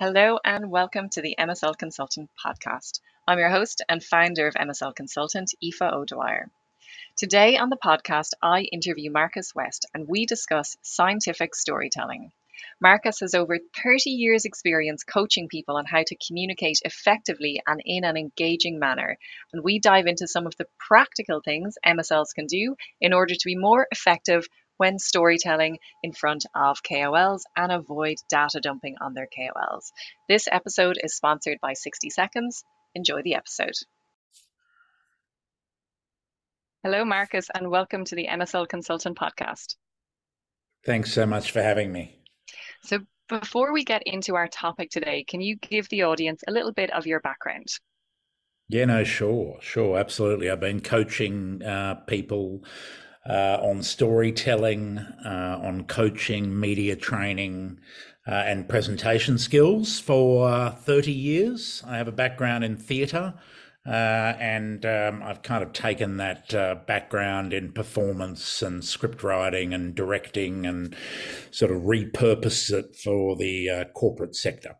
Hello and welcome to the MSL Consultant podcast. I'm your host and founder of MSL Consultant, Aoife O'Dwyer. Today on the podcast, I interview Marcus West and we discuss scientific storytelling. Marcus has over 30 years' experience coaching people on how to communicate effectively and in an engaging manner. And we dive into some of the practical things MSLs can do in order to be more effective when storytelling in front of KOLs and avoid data dumping on their KOLs. This episode is sponsored by 60 Seconds. Enjoy the episode. Hello, Marcus, and welcome to the MSL Consultant Podcast. Thanks so much for having me. So, before we get into our topic today, can you give the audience a little bit of your background? Yeah, no, sure, sure, absolutely. I've been coaching uh, people uh, on storytelling, uh, on coaching, media training, uh, and presentation skills for 30 years. I have a background in theatre. Uh, and um, I've kind of taken that uh, background in performance and script writing and directing and sort of repurposed it for the uh, corporate sector.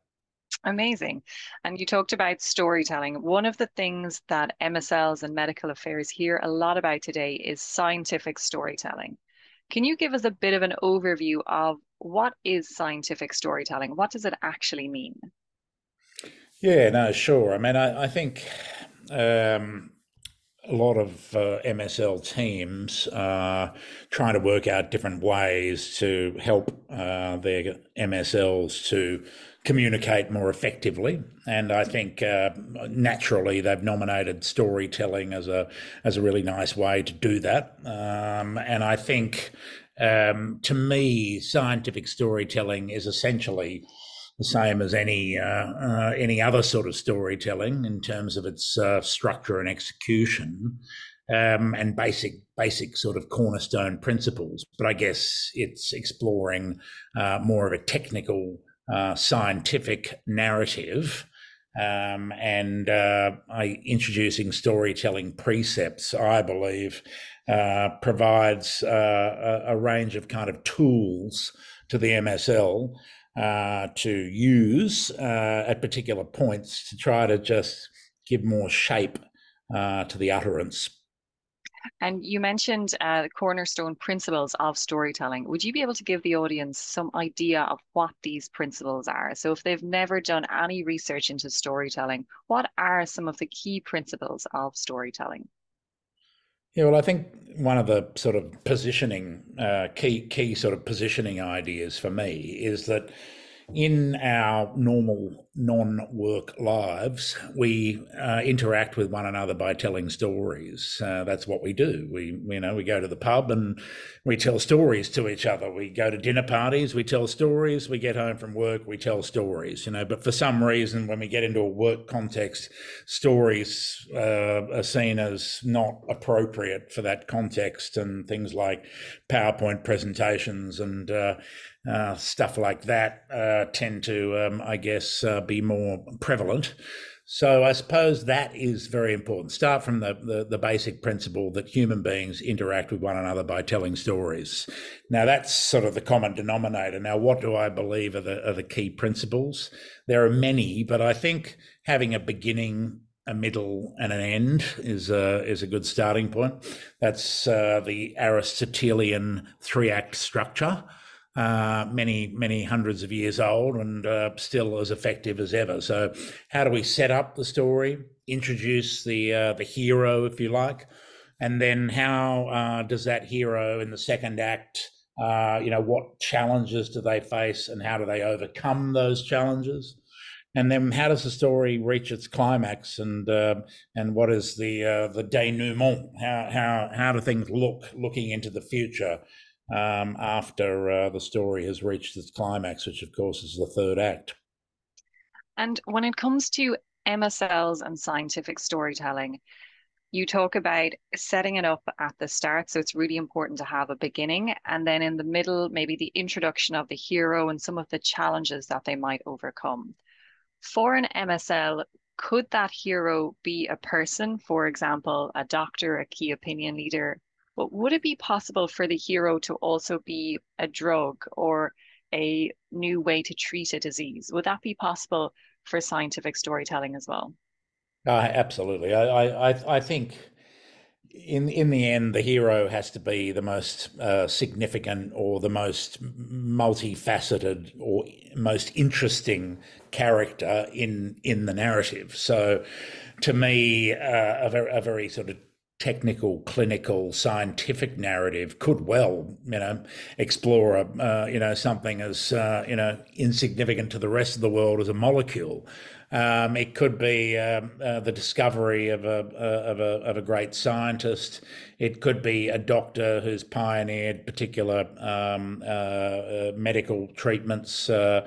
Amazing. And you talked about storytelling. One of the things that MSLs and medical affairs hear a lot about today is scientific storytelling. Can you give us a bit of an overview of what is scientific storytelling? What does it actually mean? Yeah, no, sure. I mean, I, I think um, a lot of uh, MSL teams are trying to work out different ways to help uh, their MSLs to communicate more effectively. And I think uh, naturally they've nominated storytelling as a as a really nice way to do that. Um, and I think um, to me, scientific storytelling is essentially the same as any uh, uh, any other sort of storytelling in terms of its uh, structure and execution. Um, and basic basic sort of cornerstone principles. But I guess it's exploring uh, more of a technical uh, scientific narrative um, and uh, I, introducing storytelling precepts, I believe, uh, provides uh, a, a, range of kind of tools to the MSL uh, to use at particular points to try to just give more shape to the utterance. And you mentioned uh, the cornerstone principles of storytelling. Would you be able to give the audience some idea of what these principles are? So, if they've never done any research into storytelling, what are some of the key principles of storytelling? Yeah, well, I think one of the sort of positioning, uh, key key sort of positioning ideas for me is that in our normal non-work lives, we uh, interact with one another by telling stories. Uh, that's what we do. We, you know, we go to the pub and we tell stories to each other. We go to dinner parties, we tell stories. We get home from work, we tell stories. You know, but for some reason, when we get into a work context, stories uh, are seen as not appropriate for that context, and things like PowerPoint presentations and uh, stuff like that uh, tend to, um, I guess, uh, be more prevalent. So I suppose that is very important. Start from the, the, the, basic principle that human beings interact with one another by telling stories. Now that's sort of the common denominator. Now, what do I believe are the, are the key principles? There are many, but I think having a beginning, a middle, and an end is a, is a good starting point. That's uh, the Aristotelian three act structure uh, many, many hundreds of years old and uh, still as effective as ever. So, how do we set up the story, introduce the uh, the hero, if you like, and then how uh, does that hero in the second act, uh, you know, what challenges do they face and how do they overcome those challenges? And then, how does the story reach its climax, and uh, and what is the the denouement? How how how do things look looking into the future? Um, after uh, the story has reached its climax, which of course is the third act. And when it comes to MSLs and scientific storytelling, you talk about setting it up at the start. So it's really important to have a beginning. And then in the middle, maybe the introduction of the hero and some of the challenges that they might overcome. For an MSL, could that hero be a person, for example, a doctor, a key opinion leader, but would it be possible for the hero to also be a drug or a new way to treat a disease. Would that be possible for scientific storytelling as well? Uh, absolutely. I, I, I think in in the end, the hero has to be the most uh, significant or the most multifaceted or most interesting character in in the narrative. So, to me, uh, a, very, a very sort of technical, clinical, scientific narrative could well, you know, explore, a, uh, you know, something as, uh, you know, insignificant to the rest of the world as a molecule. Um, it could be um, uh, the discovery of a, uh, of, a, of a great scientist. It could be a doctor who's pioneered particular um, uh, uh medical treatments for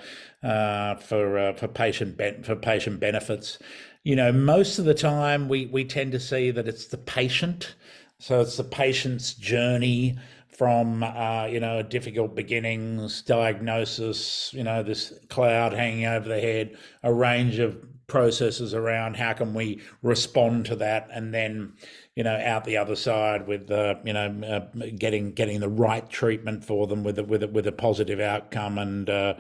for patient for patient benefits. You know, most of the time we we tend to see that it's the patient. So it's the patient's journey from uh, you know difficult beginnings, diagnosis, you know this cloud hanging over the head, a range of processes around how can we respond to that, and then you know out the other side with uh, you know uh, getting getting the right treatment for them with a, with a, with a positive outcome and. Uh,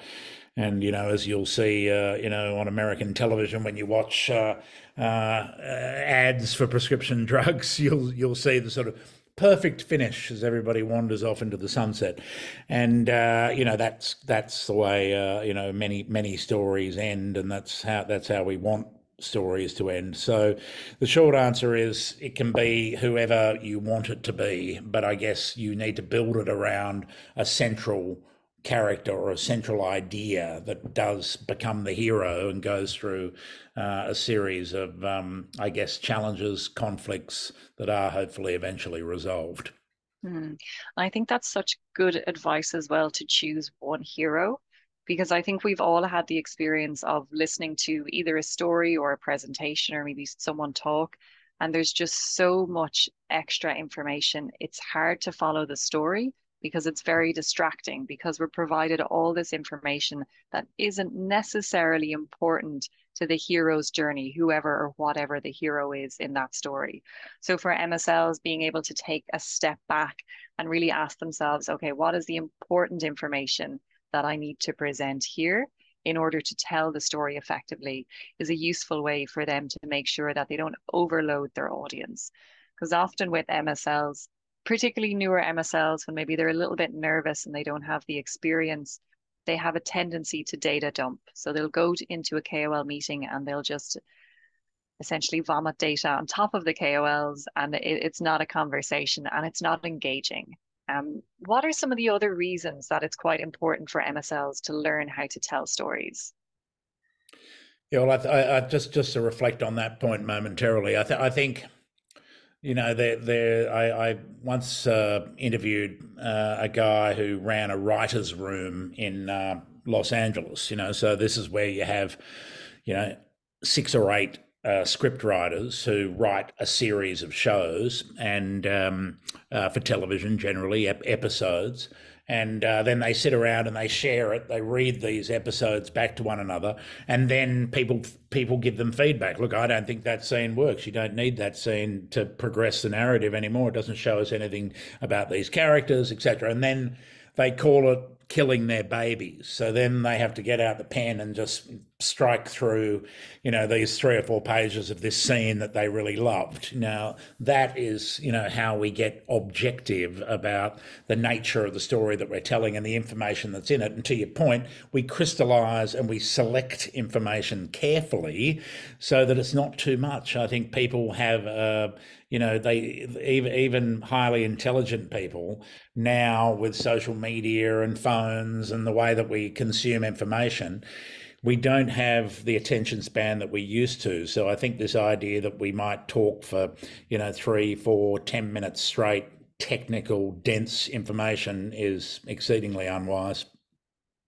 and you know, as you'll see, uh, you know, on American television when you watch uh, uh, ads for prescription drugs, you'll you'll see the sort of perfect finish as everybody wanders off into the sunset, and uh, you know that's that's the way uh, you know many many stories end, and that's how that's how we want stories to end. So the short answer is it can be whoever you want it to be, but I guess you need to build it around a central character or a central idea that does become the hero and goes through uh, a series of, um, I guess, challenges, conflicts that are hopefully eventually resolved. Hmm. I think that's such good advice as well to choose one hero because I think we've all had the experience of listening to either a story or a presentation or maybe someone talk and there's just so much extra information. It's hard to follow the story because it's very distracting because we're provided all this information that isn't necessarily important to the hero's journey, whoever or whatever the hero is in that story. So for MSLs, being able to take a step back and really ask themselves, okay, what is the important information that I need to present here? in order to tell the story effectively is a useful way for them to make sure that they don't overload their audience. Because often with MSLs, particularly newer MSLs, when maybe they're a little bit nervous and they don't have the experience, they have a tendency to data dump. So they'll go to, into a KOL meeting and they'll just essentially vomit data on top of the KOLs, and it, it's not a conversation and it's not engaging. Um, what are some of the other reasons that it's quite important for MSLs to learn how to tell stories? Yeah, well, I, I, just just to reflect on that point momentarily, I, th- I think you know, there, there. I, I once uh, interviewed uh, a guy who ran a writers' room in uh, Los Angeles. You know, so this is where you have, you know, six or eight uh, script writers who write a series of shows and um, uh, for television, generally ep- episodes and uh, then they sit around and they share it. They read these episodes back to one another, and then people people give them feedback. Look, I don't think that scene works. You don't need that scene to progress the narrative anymore. It doesn't show us anything about these characters, etc. And then they call it killing their babies. So then they have to get out the pen and just strike through, you know, these three or four pages of this scene that they really loved. Now, that is, you know, how we get objective about the nature of the story that we're telling and the information that's in it. And to your point, we crystallize and we select information carefully so that it's not too much. I think people have, uh, you know, they even even highly intelligent people now with social media and phones and the way that we consume information we don't have the attention span that we used to. So I think this idea that we might talk for, you know, three, four, ten minutes straight, technical, dense information is exceedingly unwise.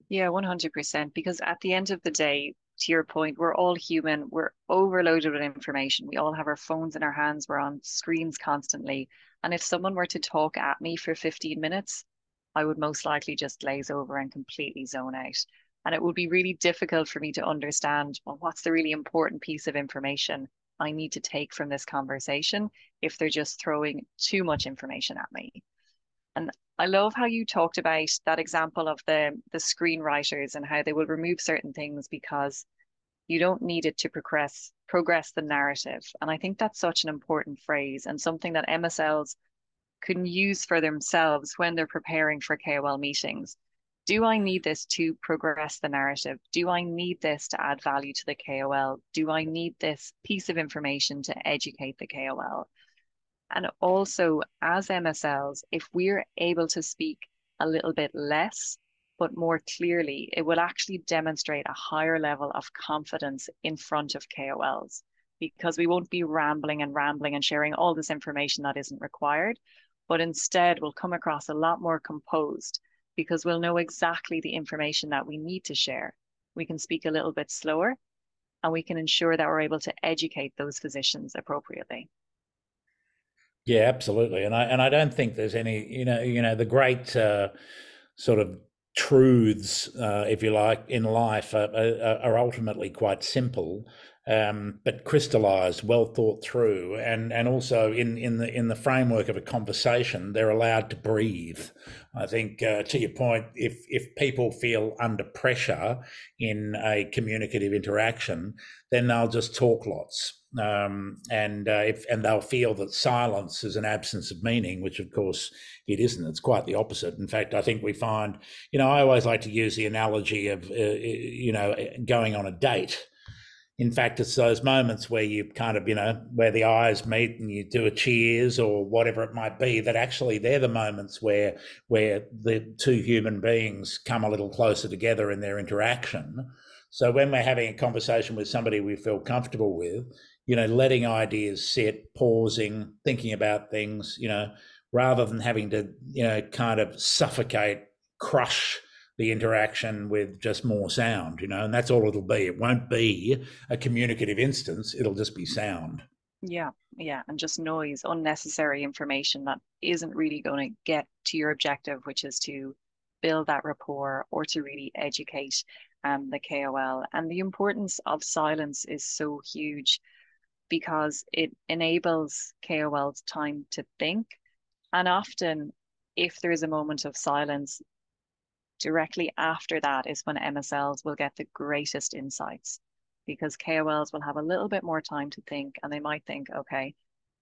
Yeah, 100%. Because at the end of the day, to your point, we're all human. We're overloaded with information. We all have our phones in our hands. We're on screens constantly. And if someone were to talk at me for 15 minutes, I would most likely just glaze over and completely zone out. And it would be really difficult for me to understand well, what's the really important piece of information I need to take from this conversation if they're just throwing too much information at me. And I love how you talked about that example of the the screenwriters and how they will remove certain things because you don't need it to progress progress the narrative. And I think that's such an important phrase and something that MSLs can use for themselves when they're preparing for KOL meetings. Do I need this to progress the narrative? Do I need this to add value to the KOL? Do I need this piece of information to educate the KOL? And also, as MSLs, if we're able to speak a little bit less, but more clearly, it will actually demonstrate a higher level of confidence in front of KOLs because we won't be rambling and rambling and sharing all this information that isn't required, but instead we'll come across a lot more composed because we'll know exactly the information that we need to share. We can speak a little bit slower and we can ensure that we're able to educate those physicians appropriately. Yeah, absolutely, and I and I don't think there's any, you know, you know, the great uh, sort of truths, uh, if you like, in life are, are, are ultimately quite simple, um, but crystallized, well thought through, and and also in in the in the framework of a conversation, they're allowed to breathe. I think, uh, to your point, if if people feel under pressure in a communicative interaction, then they'll just talk lots um, and uh, if and they'll feel that silence is an absence of meaning, which of course it isn't. It's quite the opposite. In fact, I think we find, you know, I always like to use the analogy of, uh, you know, going on a date. In fact, it's those moments where you kind of, you know, where the eyes meet and you do a cheers or whatever it might be. That actually they're the moments where where the two human beings come a little closer together in their interaction. So when we're having a conversation with somebody we feel comfortable with, you know, letting ideas sit, pausing, thinking about things, you know, rather than having to, you know, kind of suffocate, crush the interaction with just more sound, you know, and that's all it'll be. It won't be a communicative instance, it'll just be sound. Yeah, yeah, and just noise, unnecessary information that isn't really going to get to your objective, which is to build that rapport or to really educate um, the KOL. And the importance of silence is so huge because it enables KOLs time to think. And often, if there is a moment of silence, directly after that is when MSLs will get the greatest insights because KOLs will have a little bit more time to think and they might think, okay,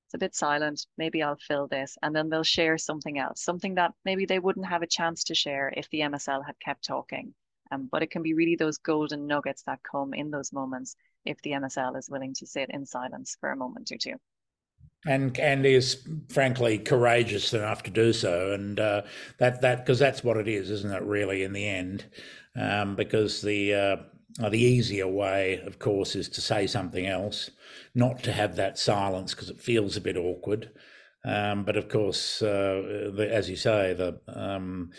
it's a bit silent, maybe I'll fill this. And then they'll share something else, something that maybe they wouldn't have a chance to share if the MSL had kept talking. Um, but it can be really those golden nuggets that come in those moments if the MSL is willing to sit in silence for a moment or two. And and is frankly courageous enough to do so, and uh, that that because that's what it is, isn't it? Really, in the end, um, because the uh, the easier way, of course, is to say something else, not to have that silence because it feels a bit awkward. Um, but of course, uh, the, as you say, the um,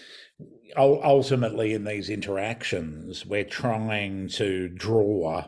ultimately in these interactions, we're trying to draw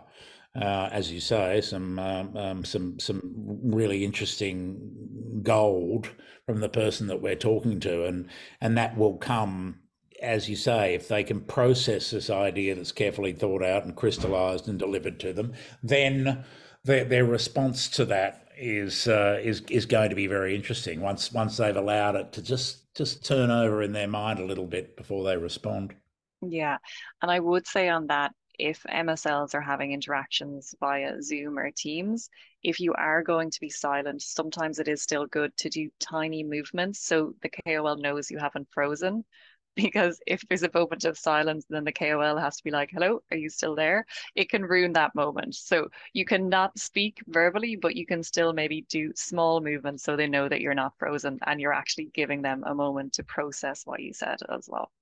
uh, as you say, some um, um, some some really interesting gold from the person that we're talking to, and and that will come, as you say, if they can process this idea that's carefully thought out and crystallized and delivered to them, then their their response to that is uh, is is going to be very interesting once once they've allowed it to just just turn over in their mind a little bit before they respond. Yeah, and I would say on that if MSLs are having interactions via Zoom or Teams, if you are going to be silent, sometimes it is still good to do tiny movements so the KOL knows you haven't frozen. Because if there's a moment of silence, then the KOL has to be like, hello, are you still there? It can ruin that moment. So you cannot speak verbally, but you can still maybe do small movements so they know that you're not frozen and you're actually giving them a moment to process what you said as well.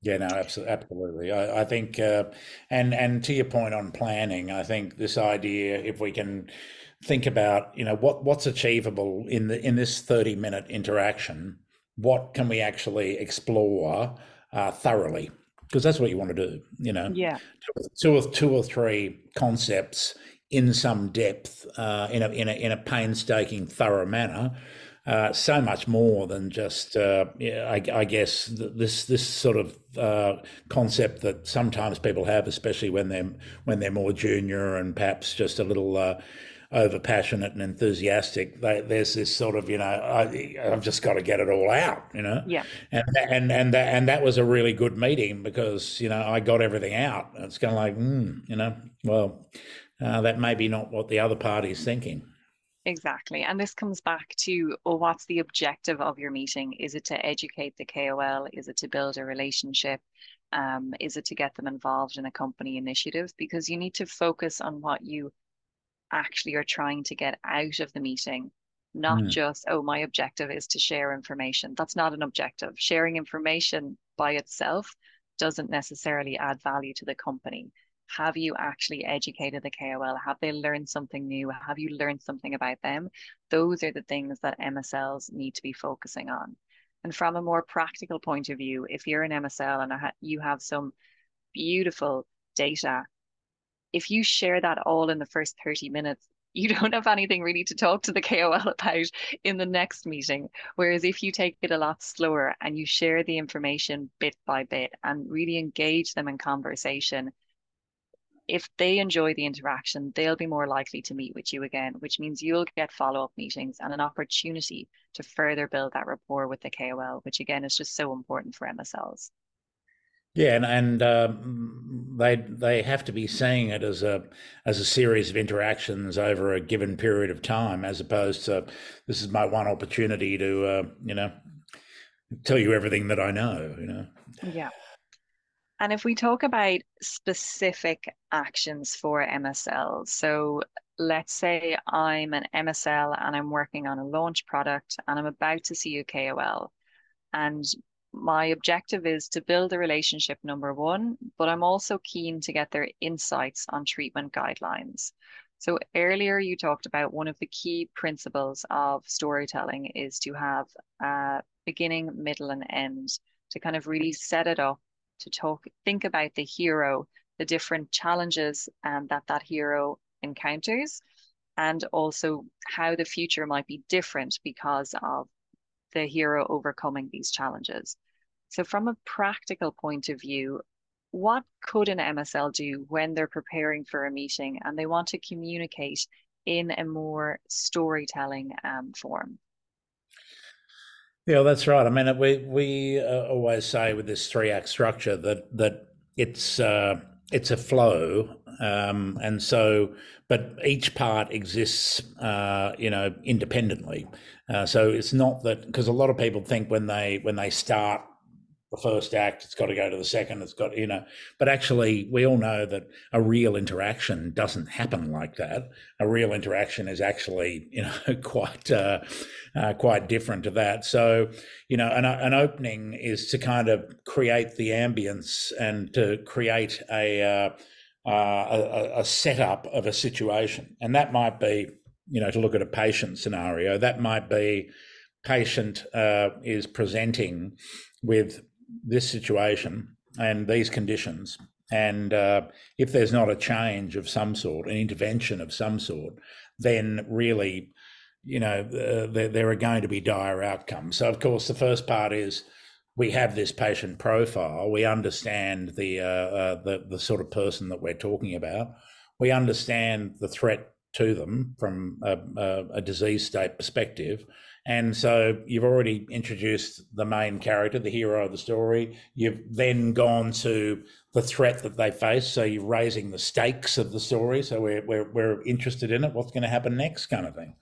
Yeah, no, absolutely, absolutely. I, I think, uh, and and to your point on planning, I think this idea, if we can think about, you know, what what's achievable in the in this thirty minute interaction, what can we actually explore uh, thoroughly? Because that's what you want to do, you know. Yeah. Two or two or three concepts in some depth, uh, in a in a in a painstaking, thorough manner uh, so much more than just, uh, I, I, guess, this this sort of uh, concept that sometimes people have, especially when they're when they're more junior and perhaps just a little uh, over passionate and enthusiastic. They, there's this sort of, you know, I, have just got to get it all out, you know. Yeah. And and and that, and that was a really good meeting because you know I got everything out. It's kind of like, mm, you know, well, uh, that may be not what the other party's thinking. Exactly. And this comes back to well, what's the objective of your meeting? Is it to educate the KOL? Is it to build a relationship? Um, is it to get them involved in a company initiative? Because you need to focus on what you actually are trying to get out of the meeting, not mm. just, oh, my objective is to share information. That's not an objective. Sharing information by itself doesn't necessarily add value to the company have you actually educated the KOL? Have they learned something new? Have you learned something about them? Those are the things that MSLs need to be focusing on. And from a more practical point of view, if you're an MSL and you have some beautiful data, if you share that all in the first 30 minutes, you don't have anything really to talk to the KOL about in the next meeting. Whereas if you take it a lot slower and you share the information bit by bit and really engage them in conversation, if they enjoy the interaction, they'll be more likely to meet with you again, which means you'll get follow up meetings and an opportunity to further build that rapport with the KOL, which again is just so important for MSLs. Yeah, and, and um, they they have to be seeing it as a as a series of interactions over a given period of time, as opposed to this is my one opportunity to uh, you know tell you everything that I know. You know. Yeah. And if we talk about specific actions for MSL, so let's say I'm an MSL and I'm working on a launch product and I'm about to see a KOL. And my objective is to build a relationship, number one, but I'm also keen to get their insights on treatment guidelines. So earlier you talked about one of the key principles of storytelling is to have a beginning, middle, and end to kind of really set it up to talk, think about the hero, the different challenges um, that that hero encounters, and also how the future might be different because of the hero overcoming these challenges. So, from a practical point of view, what could an MSL do when they're preparing for a meeting and they want to communicate in a more storytelling um, form? Yeah, that's right. I mean, we we uh, always say with this three act structure that that it's uh, it's a flow, um, and so but each part exists, uh, you know, independently. Uh, so it's not that because a lot of people think when they when they start the first act, it's got to go to the second, it's got, you know, but actually, we all know that a real interaction doesn't happen like that. A real interaction is actually, you know, quite, uh, uh, quite different to that. So, you know, an, an opening is to kind of create the ambience and to create a, uh, uh a, a setup of a situation. And that might be, you know, to look at a patient scenario, that might be patient uh, is presenting with this situation and these conditions, and uh, if there's not a change of some sort, an intervention of some sort, then really, you know, uh, there, there, are going to be dire outcomes. So, of course, the first part is we have this patient profile. We understand the uh, uh the the sort of person that we're talking about. We understand the threat to them from a, a, a disease state perspective and so you've already introduced the main character, the hero of the story. You've then gone to the threat that they face. So you're raising the stakes of the story. So we're, we're, we're interested in it. What's going to happen next, kind of thing.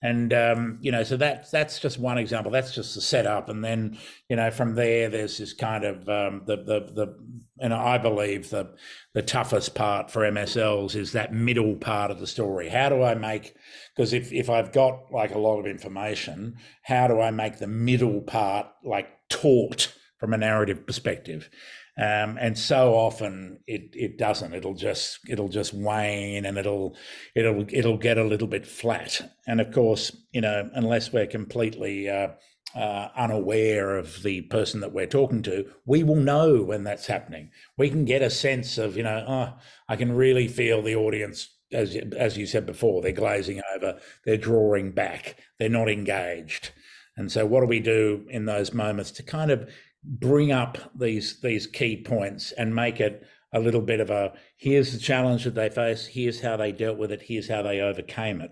And um, you know, so that's that's just one example. That's just the setup, and then you know, from there, there's this kind of um, the the the, and I believe the the toughest part for MSLs is that middle part of the story. How do I make because if if I've got like a lot of information, how do I make the middle part like taut from a narrative perspective? Um, and so often it it doesn't. It'll just it'll just wane and it'll it'll it'll get a little bit flat. And of course, you know, unless we're completely uh, uh, unaware of the person that we're talking to, we will know when that's happening. We can get a sense of, you know, oh, I can really feel the audience as as you said before, they're glazing over, they're drawing back, they're not engaged. And so, what do we do in those moments to kind of bring up these these key points and make it a little bit of a here's the challenge that they face, here's how they dealt with it, here's how they overcame it.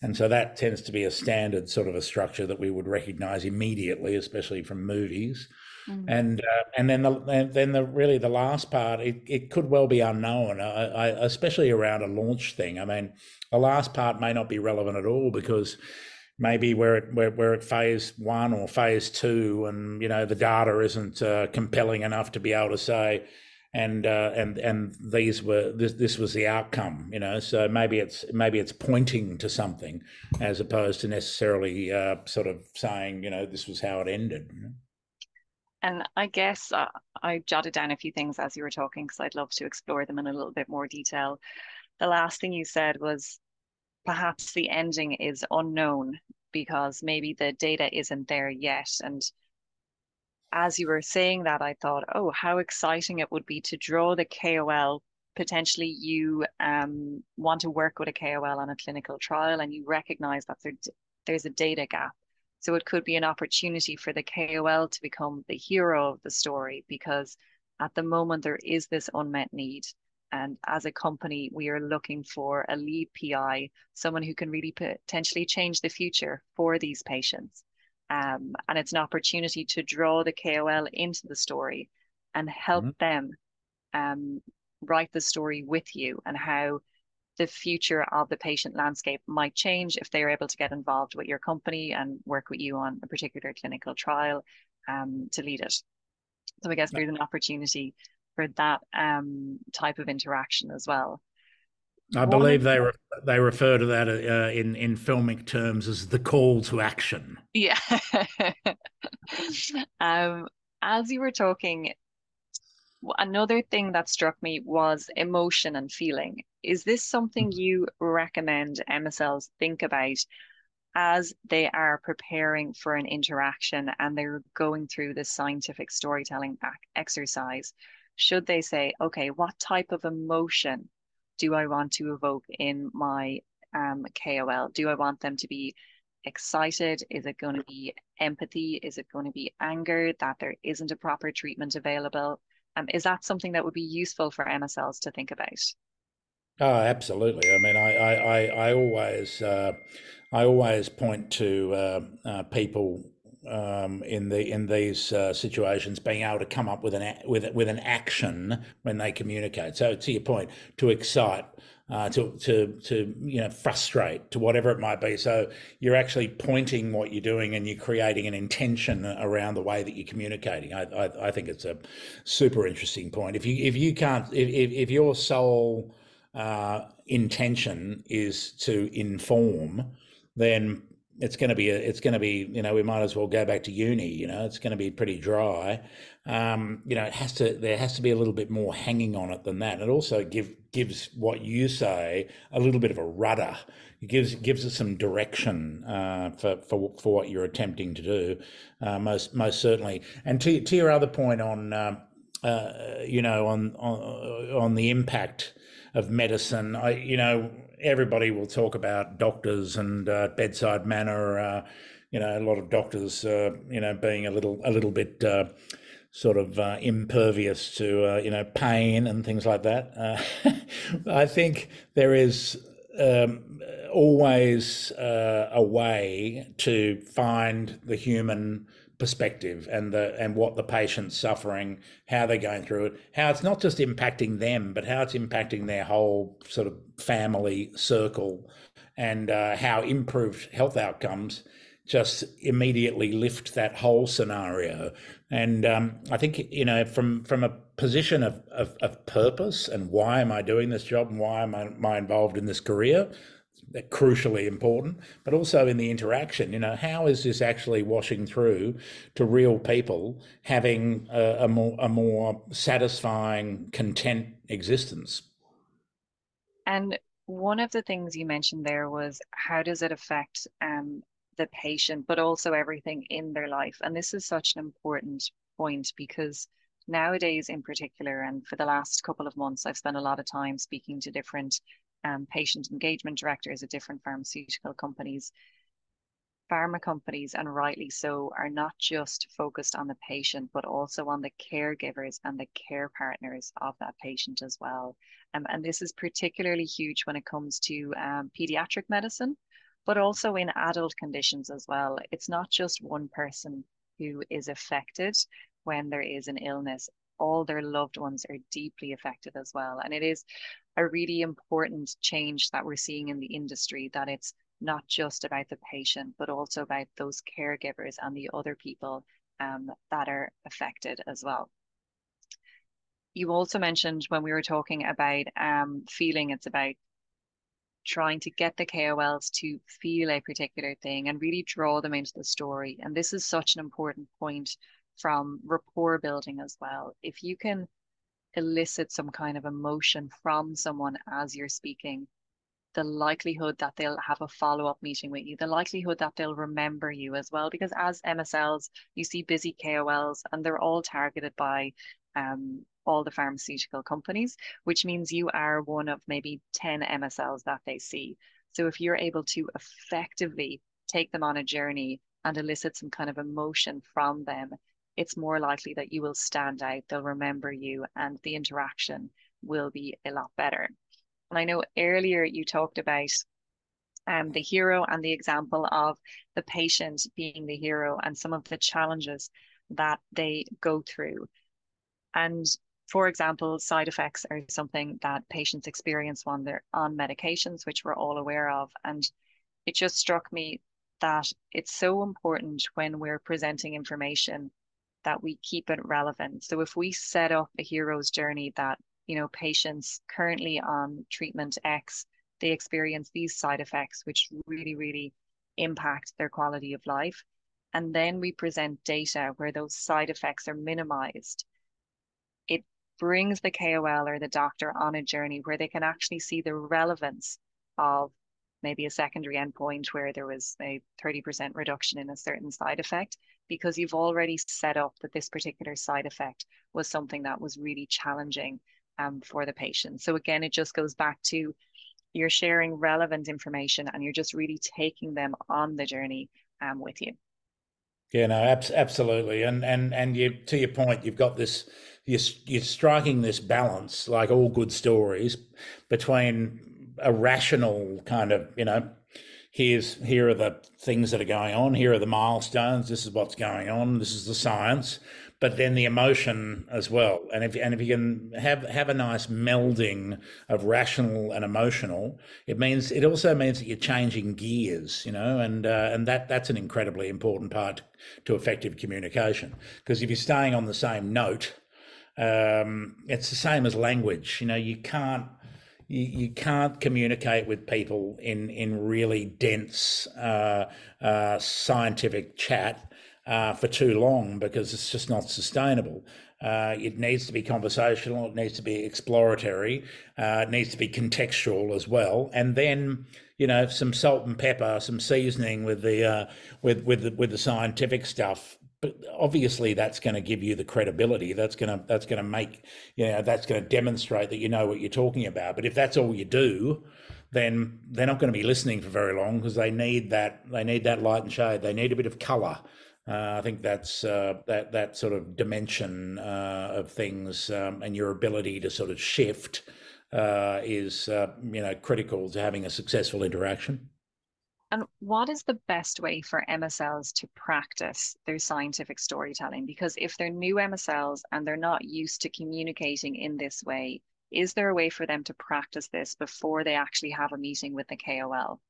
And so that tends to be a standard sort of a structure that we would recognize immediately, especially from movies. Mm. And uh, and then the then the really the last part it, it could well be unknown, I, I, especially around a launch thing. I mean, the last part may not be relevant at all because maybe we're at we're, we're at phase one or phase two, and you know the data isn't uh, compelling enough to be able to say, and uh, and and these were this this was the outcome, you know. So maybe it's maybe it's pointing to something as opposed to necessarily uh, sort of saying, you know, this was how it ended. You know? And I guess uh, I jotted down a few things as you were talking because I'd love to explore them in a little bit more detail. The last thing you said was perhaps the ending is unknown because maybe the data isn't there yet. And as you were saying that, I thought, oh, how exciting it would be to draw the KOL. Potentially, you um, want to work with a KOL on a clinical trial and you recognize that there, there's a data gap so it could be an opportunity for the KOL to become the hero of the story because at the moment there is this unmet need. And as a company, we are looking for a lead PI, someone who can really potentially change the future for these patients. Um, and it's an opportunity to draw the KOL into the story and help mm-hmm. them um, write the story with you and how the future of the patient landscape might change if they're able to get involved with your company and work with you on a particular clinical trial um, to lead it. So I guess there's an opportunity for that um, type of interaction as well. I believe they re- they refer to that uh, in in filmic terms as the call to action. Yeah. um, as you were talking, another thing that struck me was emotion and feeling. Is this something you recommend MSLs think about as they are preparing for an interaction and they're going through this scientific storytelling exercise? Should they say, okay, what type of emotion do I want to evoke in my um, KOL? Do I want them to be excited? Is it going to be empathy? Is it going to be anger that there isn't a proper treatment available? Um, is that something that would be useful for MSLs to think about? Oh, absolutely. I mean, I I, I, I always uh, I always point to uh, uh, people um, in the in these uh, situations being able to come up with an with with an action when they communicate. So to your point, to excite, uh, to to to you know frustrate, to whatever it might be. So you're actually pointing what you're doing, and you're creating an intention around the way that you're communicating. I I, I think it's a super interesting point. If you if you can't if if, if your sole uh, intention is to inform, then it's going to be it's going to be you know we might as well go back to uni you know it's going to be pretty dry. Um, you know it has to there has to be a little bit more hanging on it than that. It also give gives what you say a little bit of a rudder. It gives gives us some direction uh, for, for for what you're attempting to do uh, most most certainly. And to, to your other point on uh, uh you know on, on on the impact of medicine I you know everybody will talk about doctors and uh, bedside manner. Uh, you know, a lot of doctors, uh, you know, being a little a little bit uh, sort of uh, impervious to uh, you know pain and things like that. I think there is um, always a way to find the human perspective and the and what the patient's suffering, how they're going through it, how it's not just impacting them, but how it's impacting their whole sort of family circle, and uh, how improved health outcomes just immediately lift that whole scenario. And um, I think you know from from a position of, of, of purpose and why am I doing this job and why am I, am I involved in this career? Crucially important, but also in the interaction. You know, how is this actually washing through to real people having a, a more a more satisfying, content existence? And one of the things you mentioned there was how does it affect um, the patient, but also everything in their life. And this is such an important point because nowadays, in particular, and for the last couple of months, I've spent a lot of time speaking to different um, patient engagement directors at different pharmaceutical companies. pharma companies, and rightly so, are not just focused on the patient, but also on the caregivers and the care partners of that patient as well. Um, and this is particularly huge when it comes to um, pediatric medicine, but also in adult conditions as well. It's not just one person who is affected when there is an illness. All their loved ones are deeply affected as well. And it is a really important change that we're seeing in the industry that it's not just about the patient, but also about those caregivers and the other people um, that are affected as well. You also mentioned when we were talking about um, feeling, it's about trying to get the KOLs to feel a particular thing and really draw them into the story. And this is such an important point from rapport building as well. If you can elicit some kind of emotion from someone as you're speaking, the likelihood that they'll have a follow up meeting with you, the likelihood that they'll remember you as well. Because as MSLs, you see busy KOLs and they're all targeted by um, all the pharmaceutical companies, which means you are one of maybe 10 MSLs that they see. So if you're able to effectively take them on a journey and elicit some kind of emotion from them, it's more likely that you will stand out, they'll remember you, and the interaction will be a lot better. And I know earlier you talked about um, the hero and the example of the patient being the hero and some of the challenges that they go through. And for example, side effects are something that patients experience when they're on medications, which we're all aware of. And it just struck me that it's so important when we're presenting information that we keep it relevant. So if we set up a hero's journey that you know, patients currently on treatment X, they experience these side effects, which really, really impact their quality of life. And then we present data where those side effects are minimized. It brings the KOL or the doctor on a journey where they can actually see the relevance of maybe a secondary endpoint where there was a 30% reduction in a certain side effect because you've already set up that this particular side effect was something that was really challenging um, for the patient. So again, it just goes back to you're sharing relevant information and you're just really taking them on the journey um, with you. Yeah, no, abs- absolutely, and and and you to your point, you've got this, you're, you're striking this balance, like all good stories, between a rational kind of, you know, here's here are the things that are going on, here are the milestones, this is what's going on, this is the science, but then the emotion as well. And if and if you can have have a nice melding of rational and emotional, it means it also means that you're changing gears, you know, and uh, and that that's an incredibly important part to effective communication. Because if you're staying on the same note, um, it's the same as language. You know, you can't you, you can't communicate with people in in really dense uh, uh, scientific chat uh, for too long because it's just not sustainable. Uh, it needs to be conversational. It needs to be exploratory. Uh, it needs to be contextual as well. And then, you know, some salt and pepper, some seasoning with the uh, with with the, with the scientific stuff. Obviously, that's going to give you the credibility. That's going to that's going to make you know that's going to demonstrate that you know what you're talking about. But if that's all you do, then they're not going to be listening for very long because they need that they need that light and shade. They need a bit of color. Uh, I think that's uh, that that sort of dimension uh, of things um, and your ability to sort of shift uh, is uh, you know critical to having a successful interaction. And what is the best way for MSLs to practice their scientific storytelling? Because if they're new MSLs and they're not used to communicating in this way, is there a way for them to practice this before they actually have a meeting with the KOL?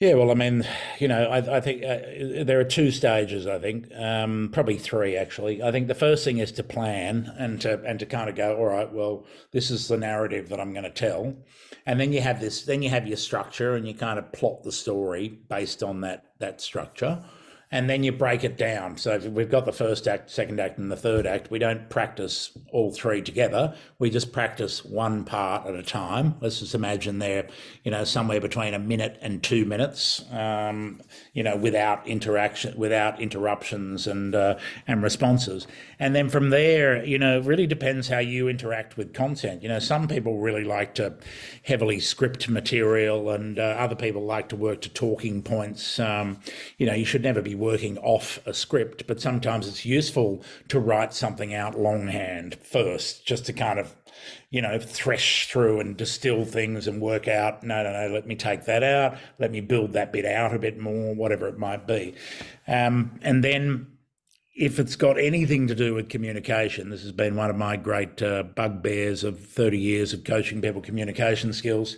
Yeah, well, I mean, you know, I, I think uh, there are two stages. I think um, probably three actually. I think the first thing is to plan and to and to kind of go, all right, well, this is the narrative that I'm going to tell, and then you have this, then you have your structure, and you kind of plot the story based on that that structure, and then you break it down. So we've got the first act, second act, and the third act. We don't practice all three together. We just practice one part at a time. Let's just imagine they're, you know, somewhere between a minute and two minutes, um, you know, without interaction, without interruptions and uh, and responses. And then from there, you know, really depends how you interact with content. You know, some people really like to heavily script material, and uh, other people like to work to talking points. Um, you know, you should never be working off a script, but sometimes it's useful to write something out longhand first, just to kind of, you know, thresh through and distill things and work out, no, no, no, let me take that out, let me build that bit out a bit more, whatever it might be. Um, and then if it's got anything to do with communication, this has been one of my great uh, bugbears of 30 years of coaching people communication skills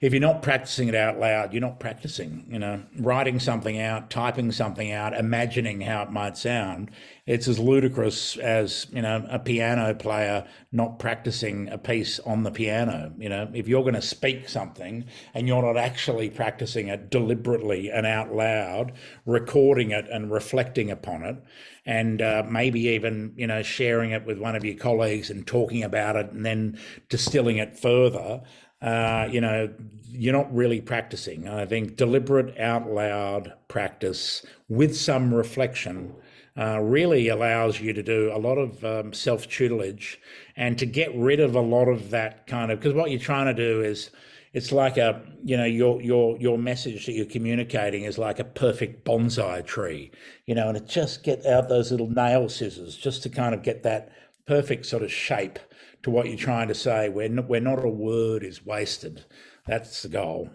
if you're not practicing it out loud, you're not practicing. You know, writing something out, typing something out, imagining how it might sound. It's as ludicrous as you know a piano player not practicing a piece on the piano. You know, if you're going to speak something and you're not actually practicing it deliberately and out loud, recording it and reflecting upon it, and uh, maybe even you know sharing it with one of your colleagues and talking about it and then distilling it further uh, you know, you're not really practicing. I think deliberate, out loud practice with some reflection uh, really allows you to do a lot of um, self tutelage and to get rid of a lot of that kind of because what you're trying to do is it's like a you know your your your message that you're communicating is like a perfect bonsai tree you know and it just get out those little nail scissors just to kind of get that perfect sort of shape to what you're trying to say, where where not a word is wasted. That's the goal.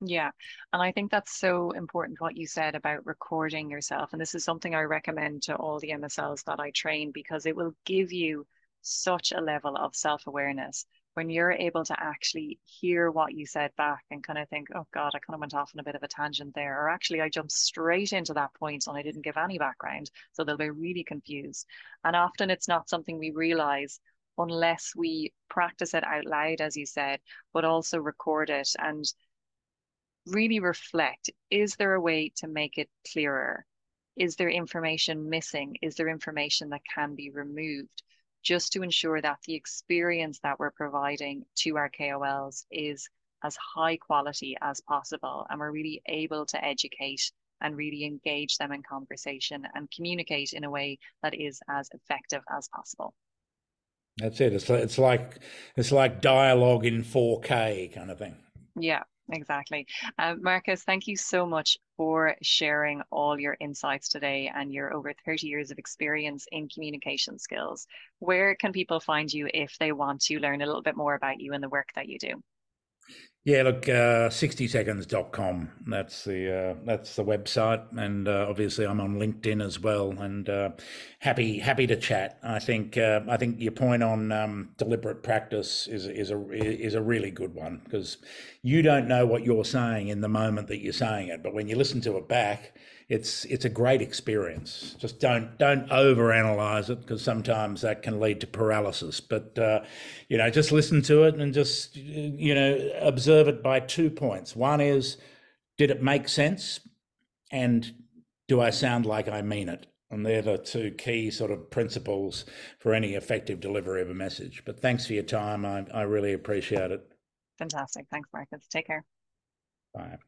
Yeah. And I think that's so important what you said about recording yourself. And this is something I recommend to all the MSLs that I train because it will give you such a level of self awareness when you're able to actually hear what you said back and kind of think, oh God, I kind of went off on a bit of a tangent there. Or actually, I jumped straight into that point and I didn't give any background. So they'll be really confused. And often it's not something we realize unless we practice it out loud, as you said, but also record it and really reflect. Is there a way to make it clearer? Is there information missing? Is there information that can be removed? Just to ensure that the experience that we're providing to our KOLs is as high quality as possible and we're really able to educate and really engage them in conversation and communicate in a way that is as effective as possible. That's it. It's it's like it's like dialogue in 4K kind of thing. Yeah, exactly. Uh, Marcus, thank you so much for sharing all your insights today and your over 30 years of experience in communication skills. Where can people find you if they want to learn a little bit more about you and the work that you do? Yeah, look, uh, 60seconds.com. That's the uh, that's the website, and uh, obviously I'm on LinkedIn as well. And uh, happy happy to chat. I think uh, I think your point on um, deliberate practice is is a is a really good one because you don't know what you're saying in the moment that you're saying it, but when you listen to it back, it's it's a great experience. Just don't don't overanalyze it because sometimes that can lead to paralysis. But uh, you know, just listen to it and just you know observe it by two points. One is, did it make sense, and do I sound like I mean it? And they're the two key sort of principles for any effective delivery of a message. But thanks for your time. I, I really appreciate it. Fantastic. Thanks, Marcus. Take care. Bye.